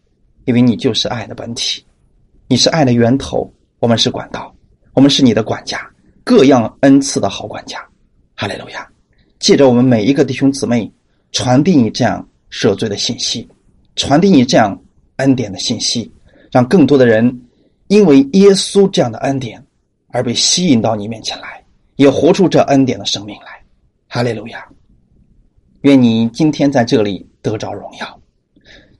S1: 因为你就是爱的本体，你是爱的源头，我们是管道，我们是你的管家，各样恩赐的好管家。哈利路亚！借着我们每一个弟兄姊妹，传递你这样赦罪的信息，传递你这样恩典的信息，让更多的人因为耶稣这样的恩典而被吸引到你面前来，也活出这恩典的生命来。哈利路亚！愿你今天在这里得着荣耀，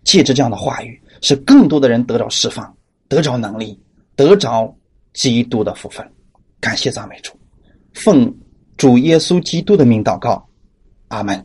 S1: 借着这样的话语，使更多的人得着释放，得着能力，得着基督的福分。感谢赞美主，奉主耶稣基督的名祷告，阿门。